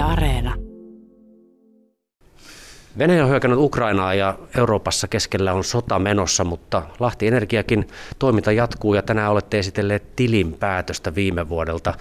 Yle Areena. Venäjä on hyökännyt Ukrainaa ja Euroopassa keskellä on sota menossa, mutta Lahti Energiakin toiminta jatkuu ja tänään olette esitelleet tilinpäätöstä viime vuodelta.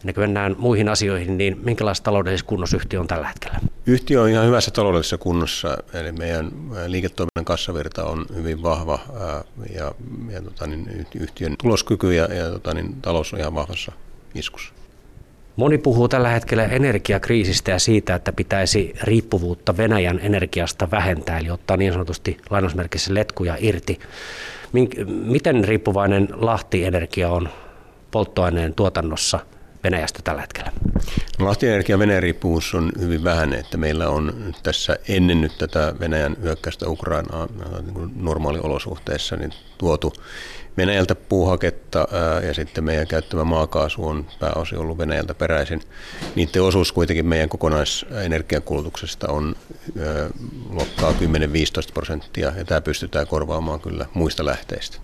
Ennen kuin mennään muihin asioihin, niin minkälaista taloudellisessa kunnossa yhtiö on tällä hetkellä? Yhtiö on ihan hyvässä taloudellisessa kunnossa, eli meidän liiketoiminnan kassavirta on hyvin vahva ja, ja tota, niin, yhtiön tuloskyky ja, ja tota, niin, talous on ihan vahvassa iskussa. Moni puhuu tällä hetkellä energiakriisistä ja siitä, että pitäisi riippuvuutta Venäjän energiasta vähentää, eli ottaa niin sanotusti lainausmerkissä letkuja irti. Miten riippuvainen Lahti Energia on polttoaineen tuotannossa Venäjästä tällä hetkellä? No, Lahti Energia Venäjän riippuvuus on hyvin vähän, että meillä on tässä ennen nyt tätä Venäjän hyökkäystä Ukrainaa niin normaaliolosuhteissa niin tuotu Venäjältä puuhaketta ja sitten meidän käyttämä maakaasu on pääosin ollut Venäjältä peräisin. Niiden osuus kuitenkin meidän kokonaisenergiankulutuksesta on luokkaa 10-15 prosenttia ja tämä pystytään korvaamaan kyllä muista lähteistä.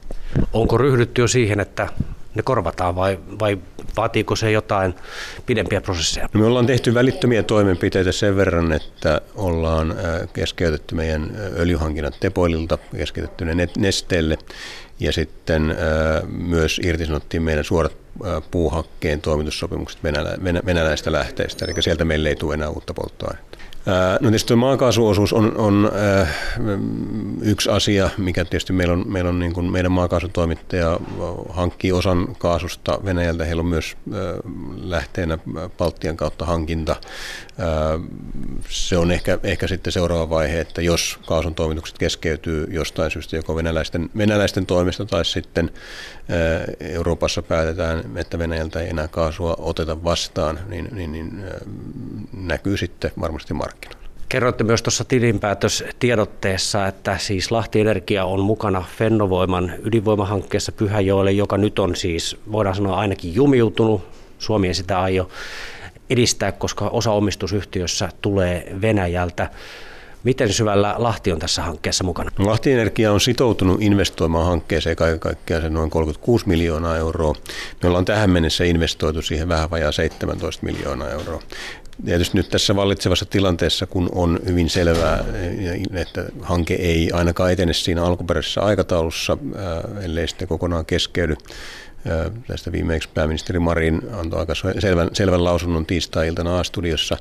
Onko ryhdytty jo siihen, että ne korvataan vai, vai vaatiiko se jotain pidempiä prosesseja? No me ollaan tehty välittömiä toimenpiteitä sen verran, että ollaan keskeytetty meidän öljyhankinnat Tepoililta, keskitetty ne nesteelle ja sitten myös irtisanottiin meidän suorat puuhakkeen toimitussopimukset venäläistä lähteistä, eli sieltä meille ei tule enää uutta polttoainetta. No tietysti maakaasuosuus on, on äh, yksi asia, mikä tietysti meillä on, meillä on niin kuin meidän maakaasutoimittaja hankkii osan kaasusta Venäjältä. Heillä on myös äh, lähteenä Baltian kautta hankinta. Äh, se on ehkä, ehkä sitten seuraava vaihe, että jos kaasun toimitukset keskeytyy jostain syystä joko venäläisten, venäläisten toimesta tai sitten Euroopassa päätetään, että Venäjältä ei enää kaasua oteta vastaan, niin, niin, niin näkyy sitten varmasti markkinoilla. Kerroitte myös tuossa tilinpäätöstiedotteessa, että siis Lahti Energia on mukana Fennovoiman ydinvoimahankkeessa Pyhäjoelle, joka nyt on siis, voidaan sanoa ainakin jumiutunut. Suomi ei sitä aio edistää, koska osa omistusyhtiössä tulee Venäjältä. Miten syvällä Lahti on tässä hankkeessa mukana? Lahti Energia on sitoutunut investoimaan hankkeeseen kaiken kaikkiaan se noin 36 miljoonaa euroa. Me ollaan tähän mennessä investoitu siihen vähän vajaa 17 miljoonaa euroa. Tietysti nyt tässä vallitsevassa tilanteessa, kun on hyvin selvää, että hanke ei ainakaan etene siinä alkuperäisessä aikataulussa, ellei sitten kokonaan keskeydy, Tästä viimeksi pääministeri Marin antoi aika selvän, selvän lausunnon tiistai-iltana A-studiossa.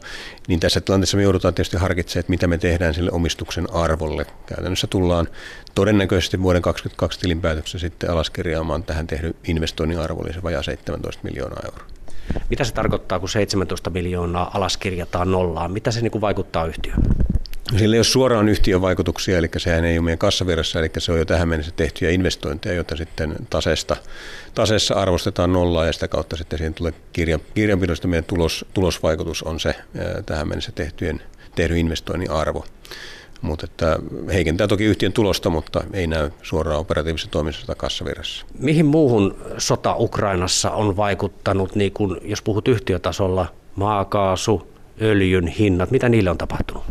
Niin tässä tilanteessa me joudutaan tietysti harkitsemaan, että mitä me tehdään sille omistuksen arvolle. Käytännössä tullaan todennäköisesti vuoden 2022 tilinpäätöksessä sitten alaskirjaamaan tähän tehdyn investoinnin arvo, eli se vajaa 17 miljoonaa euroa. Mitä se tarkoittaa, kun 17 miljoonaa alaskirjataan nollaan? Mitä se niin kuin vaikuttaa yhtiöön? Sillä ei ole suoraan yhtiön vaikutuksia, eli sehän ei ole meidän kassavirrassa, eli se on jo tähän mennessä tehtyjä investointeja, joita sitten tasesta, taseessa arvostetaan nollaa ja sitä kautta sitten siihen tulee kirjan, kirjanpidosta meidän tulos, tulosvaikutus on se tähän mennessä tehtyjen, tehdyn investoinnin arvo mutta että heikentää toki yhtiön tulosta, mutta ei näy suoraan operatiivisessa toiminnassa kassavirrassa. Mihin muuhun sota Ukrainassa on vaikuttanut, niin kun, jos puhut yhtiötasolla, maakaasu, öljyn hinnat, mitä niille on tapahtunut?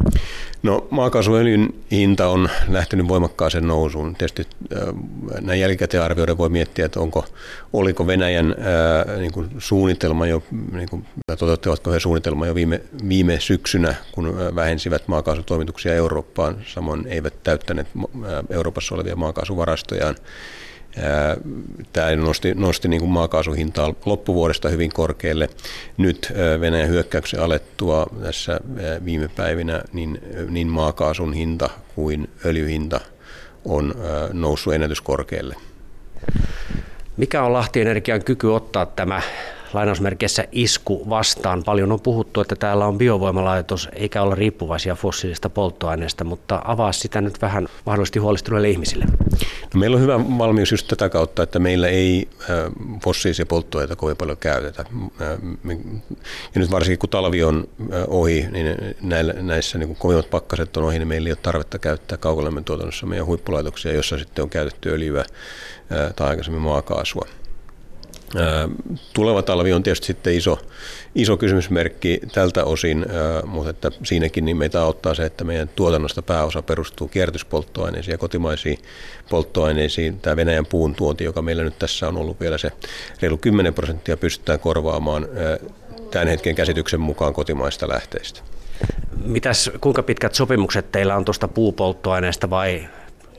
No maakaasuöljyn hinta on lähtenyt voimakkaaseen nousuun. Tietysti äh, näin jälkikäteen arvioiden voi miettiä, että onko, oliko Venäjän ää, äh, niin kuin suunnitelma jo, niin kuin, toteuttivatko he suunnitelma jo viime, viime syksynä, kun äh, vähensivät maakaasutoimituksia Eurooppaan, samoin eivät täyttäneet Euroopassa olevia maakaasuvarastojaan. Tämä nosti, nosti niin kuin maakaasuhintaa loppuvuodesta hyvin korkealle. Nyt Venäjän hyökkäyksen alettua tässä viime päivinä niin, niin maakaasun hinta kuin öljyhinta on noussut ennätyskorkealle. Mikä on Lahti Energian kyky ottaa tämä lainausmerkeissä isku vastaan. Paljon on puhuttu, että täällä on biovoimalaitos eikä olla riippuvaisia fossiilisista polttoaineista, mutta avaa sitä nyt vähän mahdollisesti huolestuneille ihmisille. No meillä on hyvä valmius just tätä kautta, että meillä ei fossiilisia polttoaineita kovin paljon käytetä. Ja nyt varsinkin kun talvi on ohi, niin näissä niin kovimmat pakkaset on ohi, niin meillä ei ole tarvetta käyttää kaukolämmön tuotannossa meidän huippulaitoksia, jossa sitten on käytetty öljyä tai aikaisemmin maakaasua. Tuleva talvi on tietysti sitten iso, iso kysymysmerkki tältä osin, mutta että siinäkin niin meitä auttaa se, että meidän tuotannosta pääosa perustuu kierrätyspolttoaineisiin ja kotimaisiin polttoaineisiin. Tämä Venäjän puun tuonti, joka meillä nyt tässä on ollut vielä se reilu 10 prosenttia, pystytään korvaamaan tämän hetken käsityksen mukaan kotimaista lähteistä. Mitäs, kuinka pitkät sopimukset teillä on tuosta puupolttoaineesta vai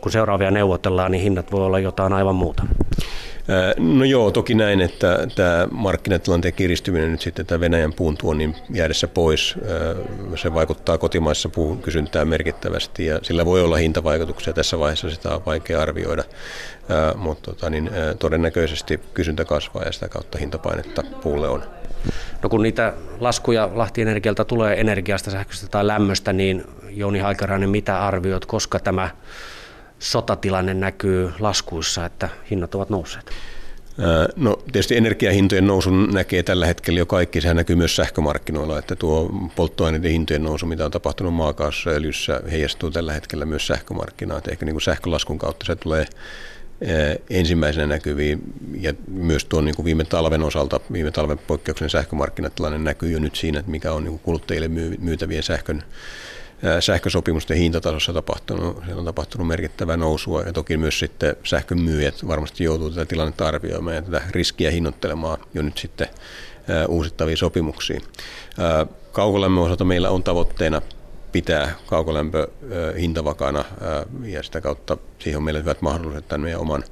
kun seuraavia neuvotellaan, niin hinnat voi olla jotain aivan muuta? No joo, toki näin, että tämä markkinatilanteen kiristyminen nyt sitten tämä Venäjän puun tuonnin jäädessä pois, se vaikuttaa kotimaissa puun kysyntään merkittävästi ja sillä voi olla hintavaikutuksia. Tässä vaiheessa sitä on vaikea arvioida, mutta tota, niin, todennäköisesti kysyntä kasvaa ja sitä kautta hintapainetta puulle on. No kun niitä laskuja Lahti Energialta tulee energiasta, sähköstä tai lämmöstä, niin Jouni Haikarainen, mitä arvioit, koska tämä sotatilanne näkyy laskuissa, että hinnat ovat nousseet? No tietysti energiahintojen nousun näkee tällä hetkellä jo kaikki. Sehän näkyy myös sähkömarkkinoilla, että tuo polttoaineiden hintojen nousu, mitä on tapahtunut maakaasussa ja öljyssä, heijastuu tällä hetkellä myös sähkömarkkinaan. Ehkä niin kuin sähkölaskun kautta se tulee ensimmäisenä näkyviin ja myös tuon niin kuin viime talven osalta, viime talven poikkeuksen sähkömarkkinatilanne näkyy jo nyt siinä, että mikä on niin kuin kuluttajille myytävien sähkön sähkösopimusten hintatasossa tapahtunut, on tapahtunut merkittävää nousua ja toki myös sitten sähkön myyjät varmasti joutuu tätä tilannetta arvioimaan ja tätä riskiä hinnoittelemaan jo nyt sitten uusittavia sopimuksia. Kaukolämmön osalta meillä on tavoitteena pitää kaukolämpö hintavakana ja sitä kautta siihen on meillä hyvät mahdollisuudet tämän meidän oman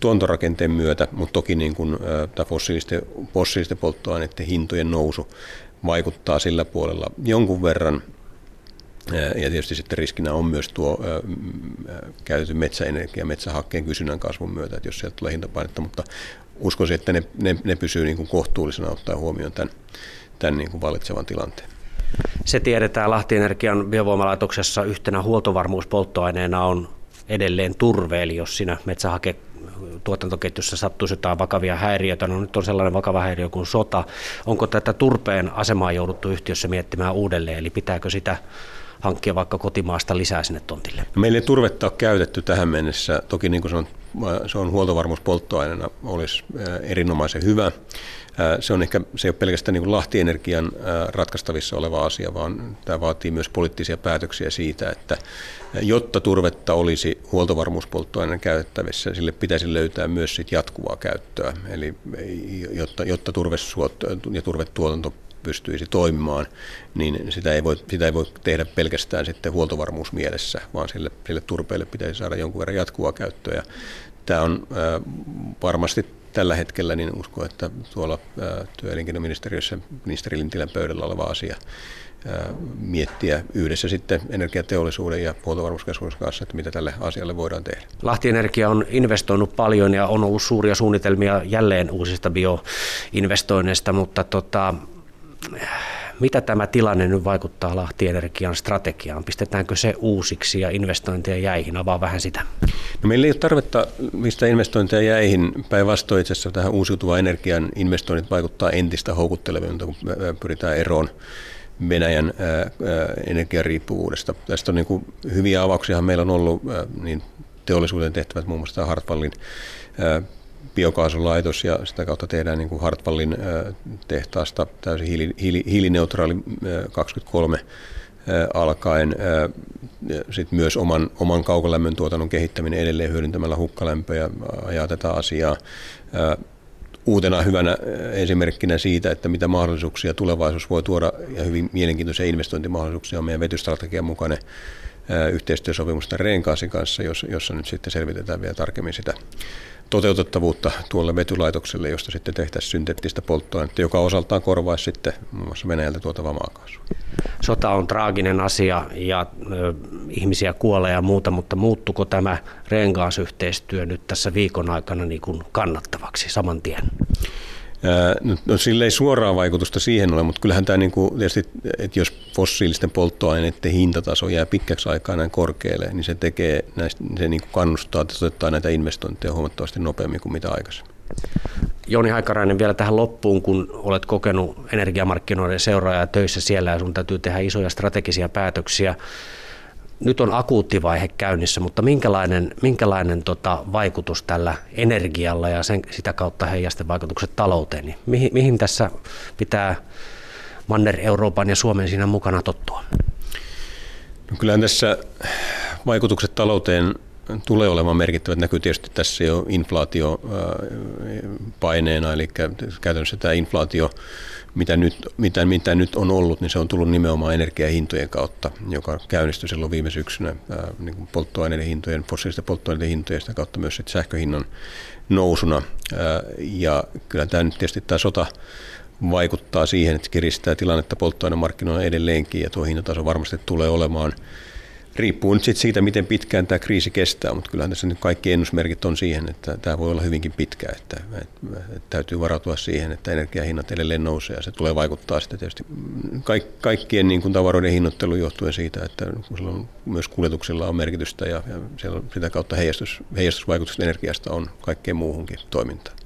tuontorakenteen myötä, mutta toki niin kuin, tämä fossiilisten, fossiilisten polttoaineiden hintojen nousu vaikuttaa sillä puolella jonkun verran ja tietysti sitten riskinä on myös tuo käytetty metsäenergia, metsähakkeen kysynnän kasvun myötä, että jos sieltä tulee hintapainetta, mutta uskoisin, että ne, ne, ne pysyy niin kuin kohtuullisena ottaa huomioon tämän, tämän niin kuin vallitsevan tilanteen. Se tiedetään Lahti Energian biovoimalaitoksessa yhtenä huoltovarmuuspolttoaineena on edelleen turve, eli jos siinä metsähake tuotantoketjussa sattuisi jotain vakavia häiriöitä, no nyt on sellainen vakava häiriö kuin sota. Onko tätä turpeen asemaa jouduttu yhtiössä miettimään uudelleen, eli pitääkö sitä hankkia vaikka kotimaasta lisää sinne tontille? Meillä ei turvetta ole käytetty tähän mennessä. Toki niin kuin se on, se on huoltovarmuuspolttoaineena, olisi erinomaisen hyvä. Se on ehkä, se ei ole pelkästään niin Lahti-energian ratkaistavissa oleva asia, vaan tämä vaatii myös poliittisia päätöksiä siitä, että jotta turvetta olisi huoltovarmuuspolttoaineen käytettävissä, sille pitäisi löytää myös sit jatkuvaa käyttöä. Eli jotta, jotta turvesuot ja turvetuotanto pystyisi toimimaan, niin sitä ei voi, sitä ei voi tehdä pelkästään sitten huoltovarmuusmielessä, vaan sille, sille turpeelle pitäisi saada jonkun verran jatkuvaa käyttöä. Ja tämä on äh, varmasti tällä hetkellä, niin uskon, että tuolla äh, työ- ja ministeri Lintilän pöydällä oleva asia miettiä yhdessä sitten energiateollisuuden ja huoltovarmuuskeskuksen kanssa, että mitä tälle asialle voidaan tehdä. Lahti Energia on investoinut paljon ja on ollut suuria suunnitelmia jälleen uusista bioinvestoinneista, mutta tota, mitä tämä tilanne nyt vaikuttaa Lahti Energian strategiaan? Pistetäänkö se uusiksi ja investointeja jäihin? Avaa vähän sitä. No meillä ei ole tarvetta mistä investointeja jäihin. Päinvastoin itse asiassa tähän uusiutuvaan energian investoinnit vaikuttaa entistä houkuttelevilta, kun pyritään eroon Venäjän energiariippuvuudesta. Tästä on niin kuin hyviä avauksia meillä on ollut niin teollisuuden tehtävät, muun muassa Hartwallin biokaasulaitos ja sitä kautta tehdään niin kuin Hartwallin tehtaasta täysin hiili, hiili, hiilineutraali 23 alkaen. Sitten myös oman, oman kaukolämmön tuotannon kehittäminen edelleen hyödyntämällä hukkalämpöä ajaa tätä asiaa. Uutena hyvänä esimerkkinä siitä, että mitä mahdollisuuksia tulevaisuus voi tuoda ja hyvin mielenkiintoisia investointimahdollisuuksia on meidän vetystrategian mukainen yhteistyösopimusta Reenkaasin kanssa, jossa nyt sitten selvitetään vielä tarkemmin sitä toteutettavuutta tuolle vetylaitokselle, josta sitten tehtäisiin synteettistä polttoainetta, joka osaltaan korvaisi sitten muun muassa Venäjältä tuotavaa maakaasua. Sota on traaginen asia ja ö, ihmisiä kuolee ja muuta, mutta muuttuko tämä Reengaas-yhteistyö nyt tässä viikon aikana niin kuin kannattavaksi saman tien? No, no, sillä ei suoraa vaikutusta siihen ole, mutta kyllähän tämä niin kuin, tietysti, että jos fossiilisten polttoaineiden hintataso jää pitkäksi aikaa näin korkealle, niin se tekee näistä, se niin kuin kannustaa, että toteuttaa näitä investointeja huomattavasti nopeammin kuin mitä aikaisemmin. Joni Haikarainen vielä tähän loppuun, kun olet kokenut energiamarkkinoiden seuraaja töissä siellä ja sun täytyy tehdä isoja strategisia päätöksiä nyt on akuutti vaihe käynnissä, mutta minkälainen, minkälainen tota vaikutus tällä energialla ja sen, sitä kautta heijasten vaikutukset talouteen, niin mihin, mihin tässä pitää Manner-Euroopan ja Suomen siinä mukana tottua? No kyllähän tässä vaikutukset talouteen tulee olemaan merkittävät. Näkyy tietysti tässä jo inflaatiopaineena, eli käytännössä tämä inflaatio, mitä nyt, mitä, mitä nyt on ollut, niin se on tullut nimenomaan energiahintojen kautta, joka käynnistyi silloin viime syksynä niin kuin polttoaineiden hintojen, fossiilisten polttoaineiden hintojen sitä kautta myös sähköhinnan nousuna. Ja kyllä tämä nyt tietysti tämä sota vaikuttaa siihen, että kiristää tilannetta polttoainemarkkinoilla edelleenkin ja tuo hintataso varmasti tulee olemaan Riippuu nyt siitä, miten pitkään tämä kriisi kestää, mutta kyllähän tässä nyt kaikki ennusmerkit on siihen, että tämä voi olla hyvinkin pitkä, että, että, täytyy varautua siihen, että energiahinnat edelleen nousee ja se tulee vaikuttaa sitten tietysti kaik, kaikkien niin kuin tavaroiden hinnoittelu johtuen siitä, että on, myös kuljetuksilla on merkitystä ja, ja sitä kautta heijastus, heijastusvaikutukset energiasta on kaikkeen muuhunkin toimintaan.